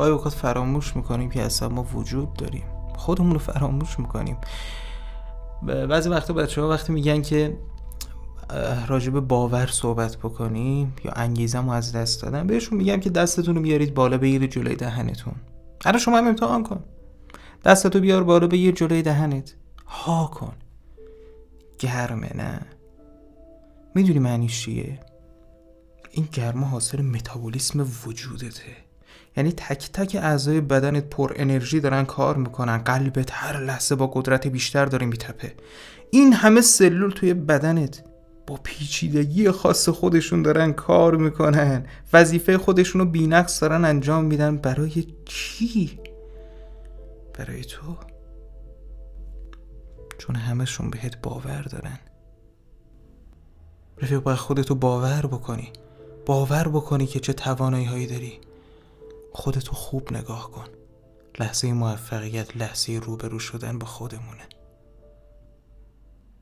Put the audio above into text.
گاهی اوقات فراموش می‌کنیم که اصلا ما وجود داریم. خودمون رو فراموش می‌کنیم. بعضی وقتا بچه ها وقتی میگن که راجب باور صحبت بکنیم یا انگیزم رو از دست دادن بهشون میگم که دستتون رو بیارید بالا بگیرید جلوی دهنتون. الان شما هم امتحان کن. دستتو بیار بالا بگیر جلوی دهنت. ها کن. گرمه نه. می‌دونی معنیش چیه؟ این گرما حاصل متابولیسم وجودته. یعنی تک تک اعضای بدنت پر انرژی دارن کار می‌کنن. قلبت هر لحظه با قدرت بیشتر داره میتپه. این همه سلول توی بدنت با پیچیدگی خاص خودشون دارن کار می‌کنن. وظیفه خودشون رو بینقص دارن انجام میدن. برای کی؟ برای تو. چون همشون بهت باور دارن. رفیق باید خودتو باور بکنی. باور بکنی که چه توانایی هایی داری. خودتو خوب نگاه کن. لحظه موفقیت لحظه روبرو شدن با خودمونه.